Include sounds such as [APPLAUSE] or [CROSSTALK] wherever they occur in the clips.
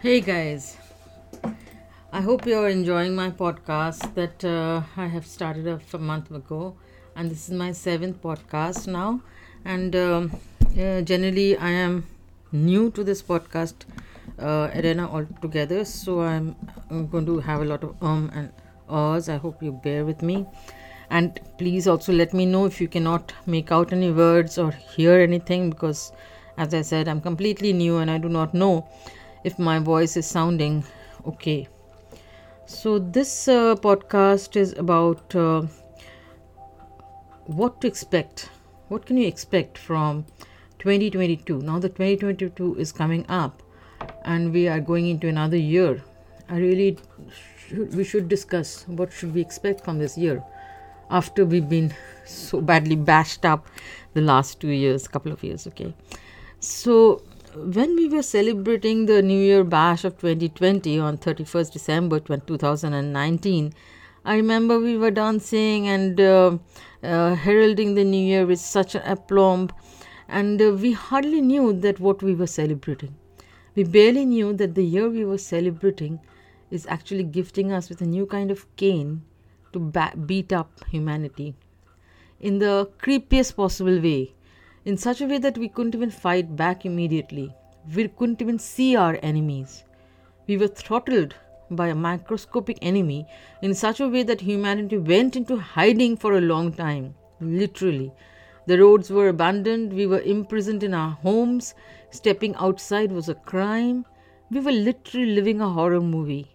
Hey guys, I hope you're enjoying my podcast that uh, I have started a month ago, and this is my seventh podcast now. And um, uh, generally, I am new to this podcast uh, arena altogether, so I'm, I'm going to have a lot of um and ahs. I hope you bear with me. And please also let me know if you cannot make out any words or hear anything because, as I said, I'm completely new and I do not know if my voice is sounding okay. So, this uh, podcast is about uh, what to expect. What can you expect from 2022? Now, the 2022 is coming up and we are going into another year. I really should, we should discuss what should we expect from this year after we've been so badly bashed up the last two years, couple of years, okay. So, when we were celebrating the New Year bash of 2020 on 31st December 2019, I remember we were dancing and uh, uh, heralding the New Year with such an aplomb, and uh, we hardly knew that what we were celebrating. We barely knew that the year we were celebrating is actually gifting us with a new kind of cane to ba- beat up humanity in the creepiest possible way, in such a way that we couldn't even fight back immediately. We couldn't even see our enemies. We were throttled by a microscopic enemy in such a way that humanity went into hiding for a long time, literally. The roads were abandoned, we were imprisoned in our homes, stepping outside was a crime. We were literally living a horror movie.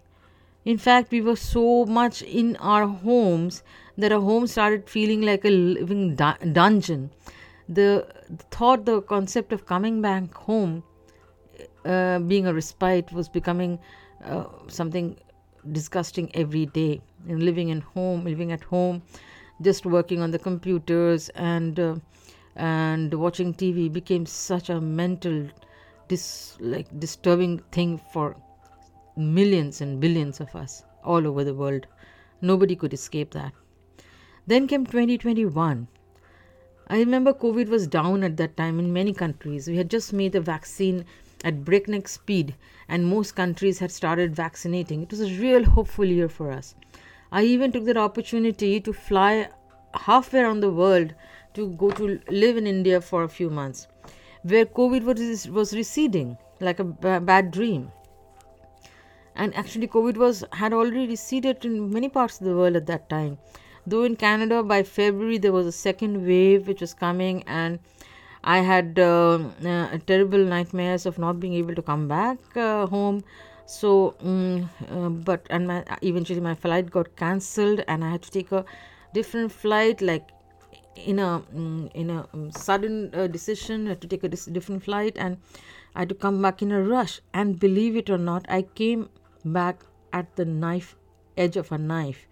In fact, we were so much in our homes that our home started feeling like a living du- dungeon. The, the thought, the concept of coming back home, uh, being a respite, was becoming uh, something disgusting every day. And living in home, living at home, just working on the computers and uh, and watching TV became such a mental, dis like disturbing thing for millions and billions of us all over the world. Nobody could escape that. Then came 2021. I remember COVID was down at that time in many countries. We had just made a vaccine at breakneck speed, and most countries had started vaccinating. It was a real hopeful year for us. I even took that opportunity to fly halfway around the world to go to live in India for a few months, where COVID was, was receding like a b- bad dream and actually covid was had already receded in many parts of the world at that time though in canada by february there was a second wave which was coming and i had uh, uh, terrible nightmares of not being able to come back uh, home. So um, but and my eventually my flight got cancelled and i had to take a different flight like in a mm, in a um, sudden uh, decision I had to take a dis- different flight and I had to come back in a rush. And believe it or not I came back at the knife edge of a knife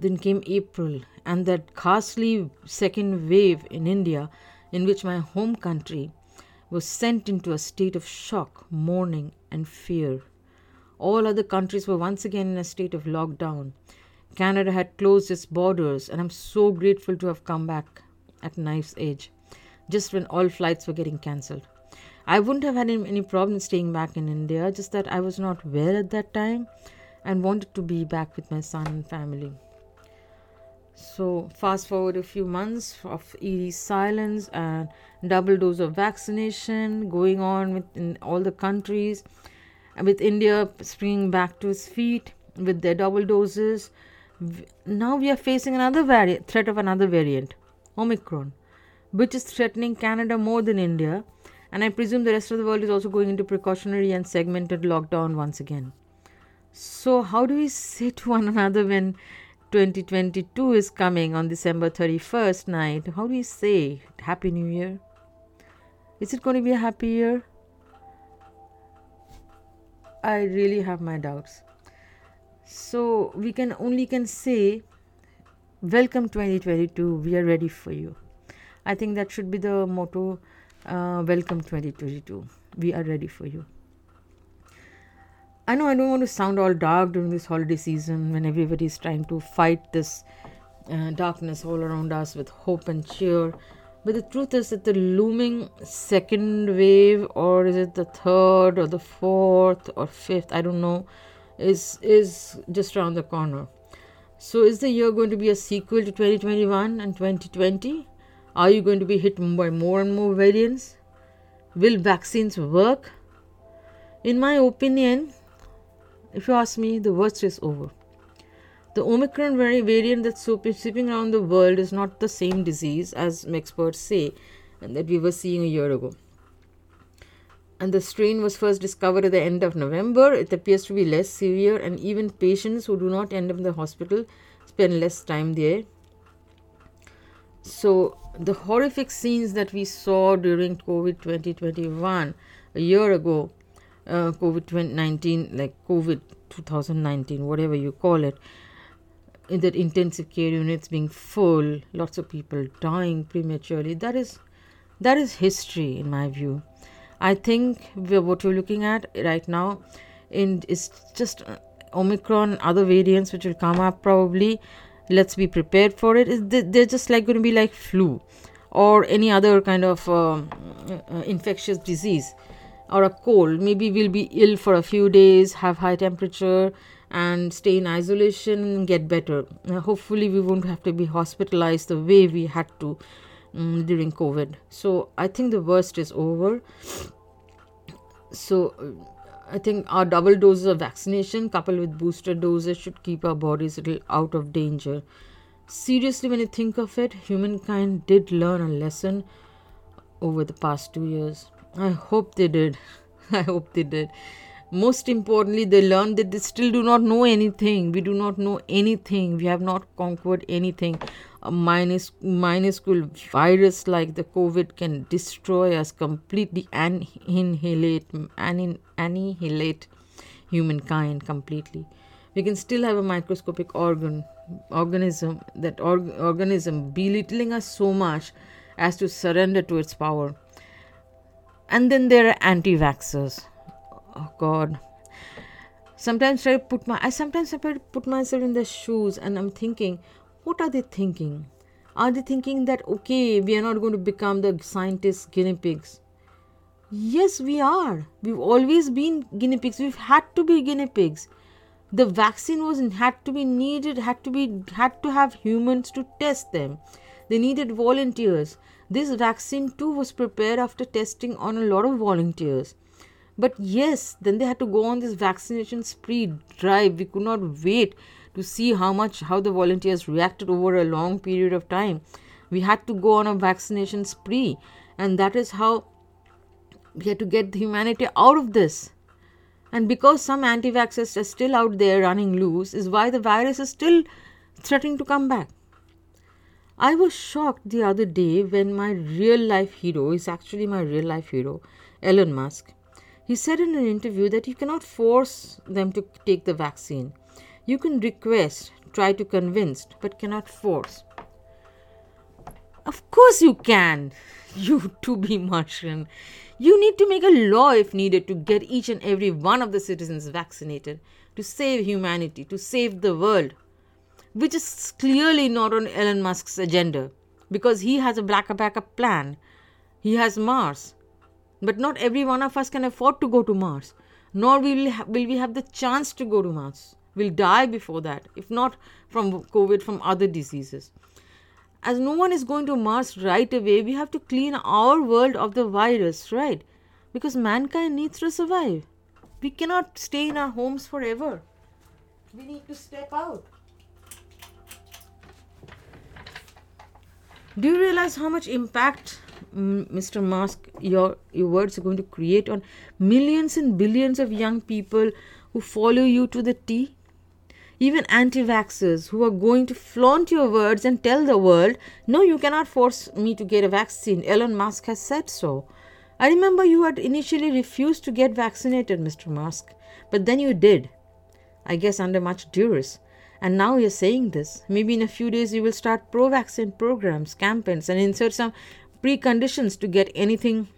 then came April and that ghastly second wave in India in which my home country was sent into a state of shock mourning and fear all other countries were once again in a state of lockdown Canada had closed its borders, and I'm so grateful to have come back at knife's edge, just when all flights were getting cancelled. I wouldn't have had any, problem staying back in India, just that I was not well at that time and wanted to be back with my son and family. So, fast forward a few months of eerie silence and double dose of vaccination going on with in all the countries, with India springing back to its feet with their double doses. Now we are facing another variant threat of another variant omicron which is threatening canada more than india. And i presume the rest of the world is also going into precautionary and segmented lockdown once again. So how do we say [LAUGHS] to one another when 2022 is coming on december 31st night. How do we say happy new year? Is it going to be a happy year? I really have my doubts. So we can only can say welcome 2022 we are ready for you. I think that should be the motto uh, welcome 2022 we are ready for you i know i don't want to sound all dark during this holiday season when everybody is trying to fight this uh, darkness all around us with hope and cheer But the truth is that the looming second wave, or is it the third, or the fourth, or fifth, I don't know, is is just around the corner. So, is the year going to be a sequel to 2021 and 2020? Are you going to be hit by more and more variants? Will vaccines work? In my opinion, if you ask me, the worst is over. The Omicron variant that's sweeping around the world is not the same disease as experts say and that we were seeing a year ago. And the strain was first discovered at the end of November. It appears to be less severe, and even patients who do not end up in the hospital spend less time there. So, the horrific scenes that we saw during COVID 2021 a year ago, uh, COVID 19, like COVID 2019, whatever you call it, in that intensive care units being full, lots of people dying prematurely. That is that is history in my view. I think what you're looking at right now in is just uh, Omicron, other variants which will come up probably. Let's be prepared for it. They're just like going to be like flu or any other kind of um, uh, infectious disease or a cold. Maybe we'll be ill for a few days, have high temperature, and stay in isolation and get better. Uh, hopefully, we won't have to be hospitalized the way we had to um, during COVID. So, I think the worst is over. So, I think our double doses of vaccination coupled with booster doses should keep our bodies a little out of danger. Seriously, when you think of it, humankind did learn a lesson over the past two years. I hope they did. [LAUGHS] I hope they did. Most importantly they learn that they still do not know anything. We do not know anything. We have not conquered anything. A minus minuscule virus like the covid can destroy us completely and annihilate annihilate humankind completely. We can still have a microscopic organ organism that org- organism belittling us so much as to surrender to its power and then there are anti-vaxxers. Oh god. Sometimes to put my i sometimes to put myself in their shoes and i'm thinking what are they thinking? Are they thinking that okay we are not going to become the scientists guinea pigs? Yes we are. We've always been guinea pigs. We've had to be guinea pigs. The vaccine was had to be needed had to be had to have humans to test them. They needed volunteers this vaccine too was prepared after testing on a lot of volunteers but yes, then they had to go on this vaccination spree drive. We could not wait to see how much how the volunteers reacted over a long period of time. We had to go on a vaccination spree, and that is how we had to get humanity out of this. And because some anti vaxxers are still out there running loose, is why the virus is still threatening to come back. I was shocked the other day when my real life hero is actually my real life hero, Elon Musk. He said in an interview that you cannot force them to take the vaccine. You can request, try to convince, but cannot force. Of course you can. [LAUGHS] You to be Martian. You need to make a law if needed to get each and every one of the citizens vaccinated to save humanity, to save the world, which is clearly not on Elon Musk's agenda because he has a black backup plan. He has Mars. But not every one of us can afford to go to Mars, nor will, ha- will we have the chance to go to Mars. We'll die before that, if not from COVID, from other diseases. As no one is going to Mars right away, we have to clean our world of the virus, right? Because mankind needs to survive. We cannot stay in our homes forever. We need to step out. Do you realize how much impact mm, Mr. Musk, your, your words are going to create on millions and billions of young people who follow you to the T? Even anti vaxxers who are going to flaunt your words and tell the world, no, you cannot force me to get a vaccine. Elon Musk has said so. I remember you had initially refused to get vaccinated, Mr. Musk, but then you did. I guess under much duress. And now you're saying this. Maybe in a few days you will start pro vaccine programs, campaigns, and insert some preconditions to get anything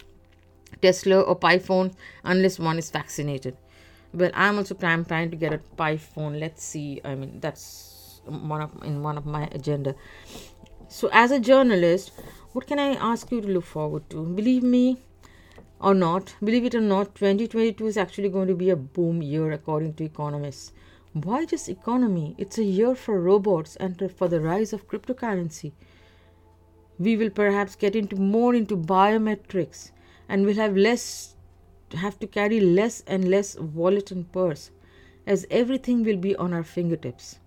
Tesla or PiPhone unless one is vaccinated. Well, I'm also trying, trying to get a PiPhone. Let's see. I mean, that's one of in one of my agenda. So, as a journalist, what can I ask you to look forward to? Believe me or not, believe it or not, 2022 is actually going to be a boom year according to economists. Why just economy? It's a year for robots and for the rise of cryptocurrency. We will perhaps get into more into biometrics and we'll have less have to carry less and less wallet and purse as everything will be on our fingertips.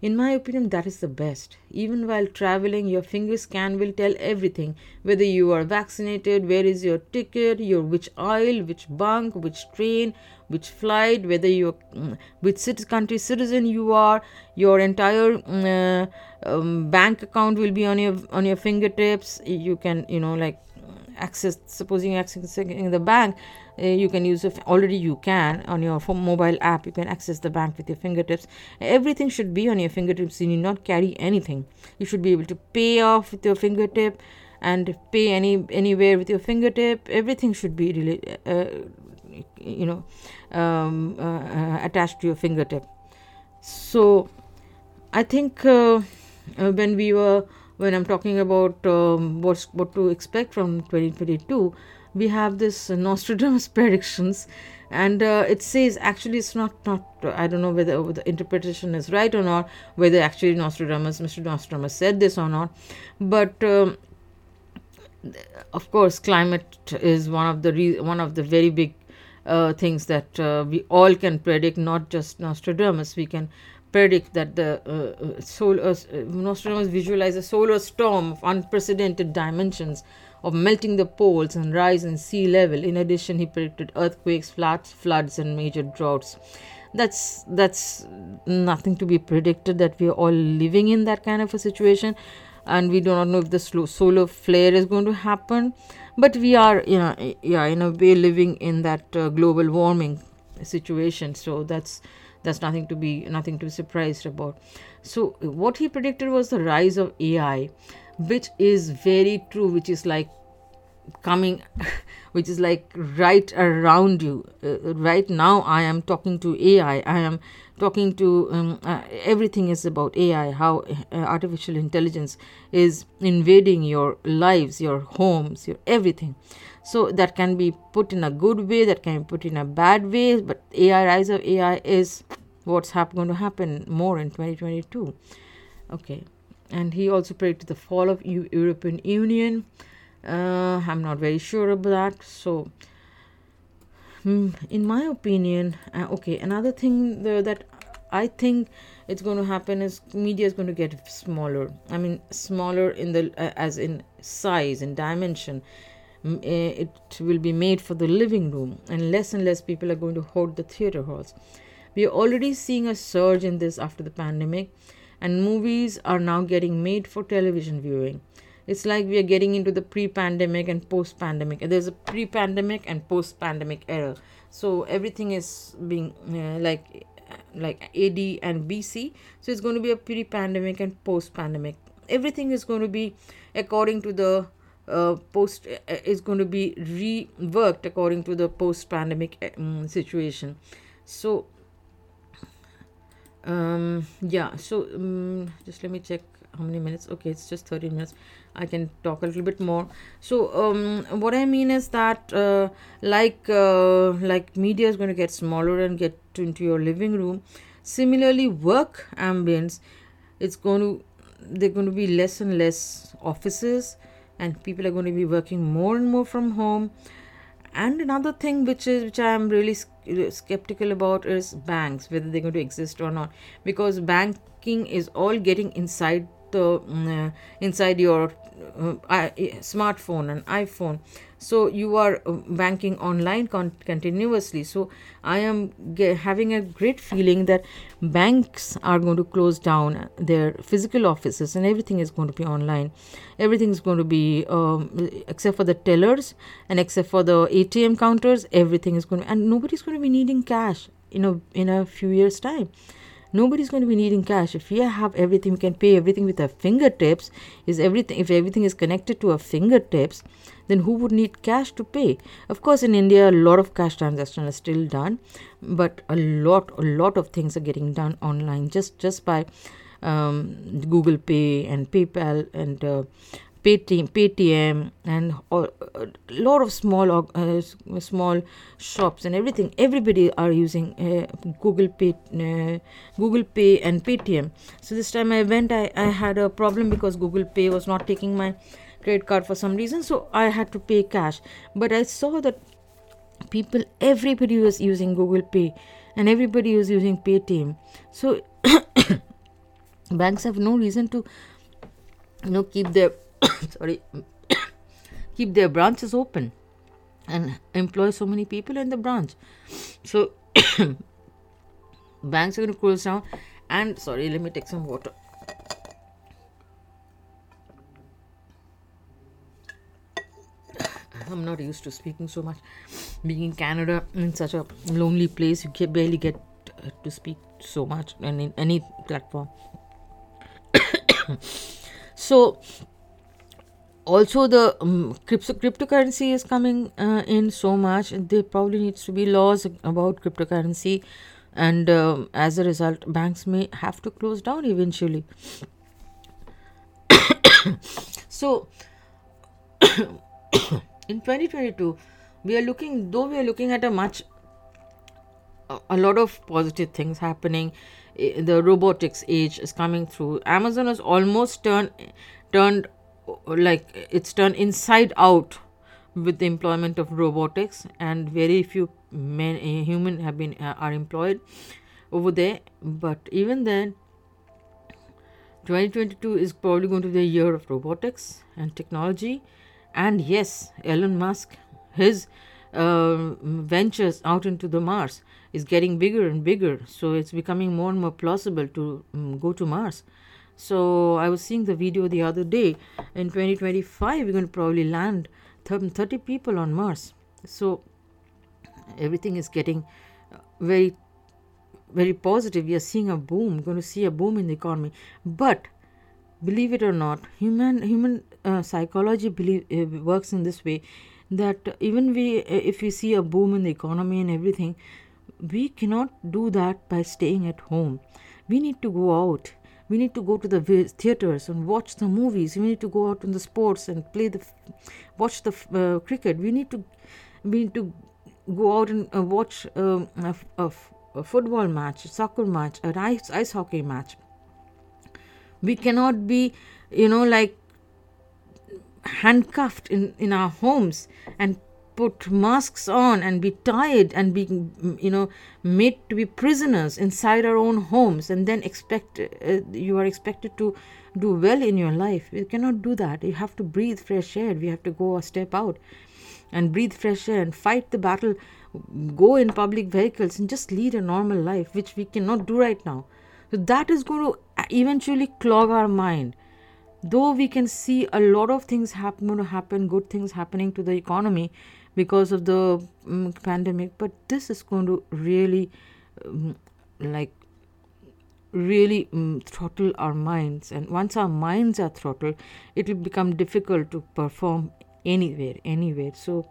In my opinion, that is the best. Even while traveling, your finger scan will tell everything whether you are vaccinated, where is your ticket, your which aisle, which bunk, which train, which flight, whether you mm, which country citizen you are, your entire mm, uh, um, bank account will be on your on your fingertips. You can you know like access supposing you're accessing the bank uh, you can use it already you can on your mobile app. You can access the bank with your fingertips. Everything should be on your fingertips. You need not carry anything. You should be able to pay off with your fingertip and pay any anywhere with your fingertip. Everything should be really uh, you know um, uh, uh attached to your fingertip. So i think uh, uh, when we were when I'm talking about um, what's what to expect from 2022, we have this Nostradamus [LAUGHS] predictions, and uh, it says actually it's not not I don't know whether, whether the interpretation is right or not, whether actually Nostradamus, Mr. Nostradamus said this or not, but. Um, of course, climate is one of the re- one of the very big uh, things that uh, we all can predict, not just Nostradamus. We can predict that the uh, uh solar uh, Nostradamus visualized a solar storm of unprecedented dimensions of melting the poles and rise in sea level. In addition, he predicted earthquakes, floods, floods, and major droughts. That's that's nothing to be predicted. That we are all living in that kind of a situation, and we do not know if the solar flare is going to happen. But we are, you know, yeah, in a way, living in that uh, global warming situation. So that's that's nothing to be nothing to be surprised about. So what he predicted was the rise of ai which is very true which is like coming [LAUGHS] which is like right around you. Uh, right now i am talking to ai i. Am talking to um, uh, everything is about ai how uh, artificial intelligence is invading your lives your homes your everything so that can be put in a good way that can be put in a bad way but ai rise of ai is what's hap- going to happen more in 2022 okay. And he also predicted the fall of U- european union. Uh, i'm not very sure about that. So hmm, in my opinion uh, okay another thing that i think it's going to happen is media is going to get smaller. I mean smaller in the uh, as in size and dimension it will be made for the living room, and less and less people are going to hoard the theater halls. We are already seeing a surge in this after the pandemic, and movies are now getting made for television viewing. It's like we are getting into the pre pandemic and post pandemic. There's a pre pandemic and post pandemic era. So everything is being uh, like like AD and BC. So it's going to be a pre pandemic and post pandemic. Everything is going to be according to the uh, post uh, is going to be reworked according to the post pandemic um, situation. So um yeah so um, just let me check how many minutes. Okay it's just 30 minutes. I can talk a little bit more. So um what i mean is that uh, like uh, like media is going to get smaller and get into your living room. Similarly work ambience it's going to they're going to be less and less offices and people are going to be working more and more from home. And another thing which is which i am really uh, skeptical about is banks whether they're going to exist or not. Because banking is all getting inside uh, inside your uh, smartphone and iphone. So you are uh, banking online con- continuously. So i am ge- having a great feeling that banks are going to close down their physical offices and everything is going to be online. Everything is going to be um, except for the tellers and except for the atm counters everything is going to be, and nobody's going to be needing cash in a in a few years time nobody's going to be needing cash. If we have everything we can pay everything with our fingertips. Is everything if everything is connected to our fingertips then who would need cash to pay? Of course in india a lot of cash transactions are still done but a lot a lot of things are getting done online just just by um, Google Pay and PayPal and uh, Paytm and a lot of small uh, small shops and everything. Everybody are using uh, Google Pay, uh, Google Pay and Paytm. So this time I went, I, I had a problem because Google Pay was not taking my credit card for some reason, so I had to pay cash. But I saw that people, everybody was using Google Pay and everybody was using Paytm. So [COUGHS] banks have no reason to you know keep their [COUGHS] sorry. [COUGHS] Keep their branches open and employ so many people in the branch. So [COUGHS] banks are going to close down. And sorry let me take some water. I'm not used to speaking so much. Being in canada in such a lonely place you can barely get uh, to speak so much and in any platform. So also the um, crypto- cryptocurrency is coming uh, in so much. There probably needs to be laws about cryptocurrency. And um, as a result banks may have to close down eventually. [COUGHS] So [COUGHS] in 2022 we are looking though we are looking at a much a lot of positive things happening the robotics age is coming through. Amazon has almost turned turned like it's turned inside out with the employment of robotics and very few men uh, human have been uh, are employed over there. But even then 2022 is probably going to be a year of robotics and technology. And yes elon musk his uh, ventures out into the mars is getting bigger and bigger. So it's becoming more and more plausible to um, go to mars so i was seeing the video the other day in 2025 we're going to probably land 30 people on mars so everything is getting uh, very very positive we are seeing a boom going to see a boom in the economy but believe it or not human human uh, psychology believe uh, works in this way that even we uh, if we see a boom in the economy and everything we cannot do that by staying at home. We need to go out. We need to go to the theaters and watch the movies. We need to go out in the sports and play the, watch the uh, cricket. We need to, we need to go out and uh, watch um, a, football match, a soccer match, an ice ice hockey match. We cannot be, you know, like handcuffed in in our homes and put masks on and be tied and be you know made to be prisoners inside our own homes and then expect uh, you are expected to do well in your life. You cannot do that. You have to breathe fresh air. We have to go a step out and breathe fresh air and fight the battle. Go in public vehicles and just lead a normal life which we cannot do right now. So that is going to eventually clog our mind. Though we can see a lot of things happen happen good things happening to the economy because of the um, pandemic but this is going to really um, like really um, throttle our minds. And once our minds are throttled it will become difficult to perform anywhere anywhere. So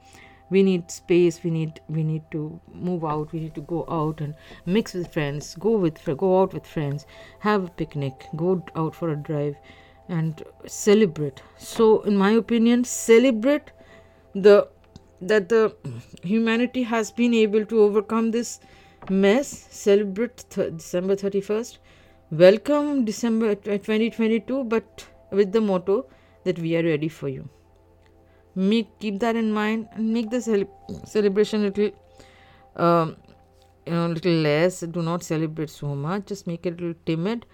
we need space we need we need to move out we need to go out and mix with friends go with go out with friends have a picnic go out for a drive and celebrate. So in my opinion celebrate the that the humanity has been able to overcome this mess celebrate th- december 31st welcome december 2022 but with the motto that we are ready for you. Make keep that in mind and make the cele- celebration a little um, you know little less. Do not celebrate so much. Just make it a little timid.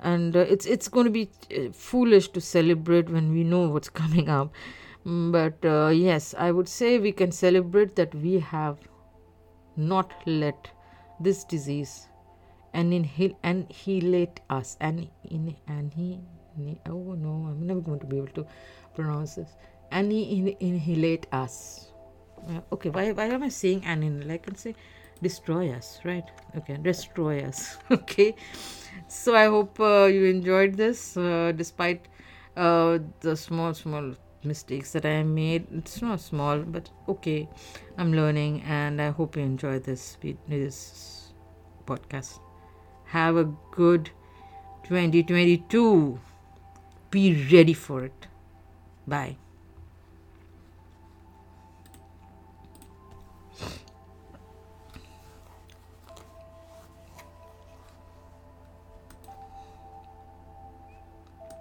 And uh, it's it's going to be uh, foolish to celebrate when we know what's [LAUGHS] coming up but uh, yes i would say we can celebrate that we have not let this disease and inhale and healate us. And in and he oh no i'm never going to be able to pronounce this. And he inhalate us. Uh, okay why, why am i saying and in i can say destroy us right? Okay destroy us [LAUGHS] okay. So i hope uh, you enjoyed this uh, despite uh, the small small mistakes that I made. It's not small, but okay. I'm learning, and I hope you enjoy this this podcast. Have a good 2022. Be ready for it. Bye.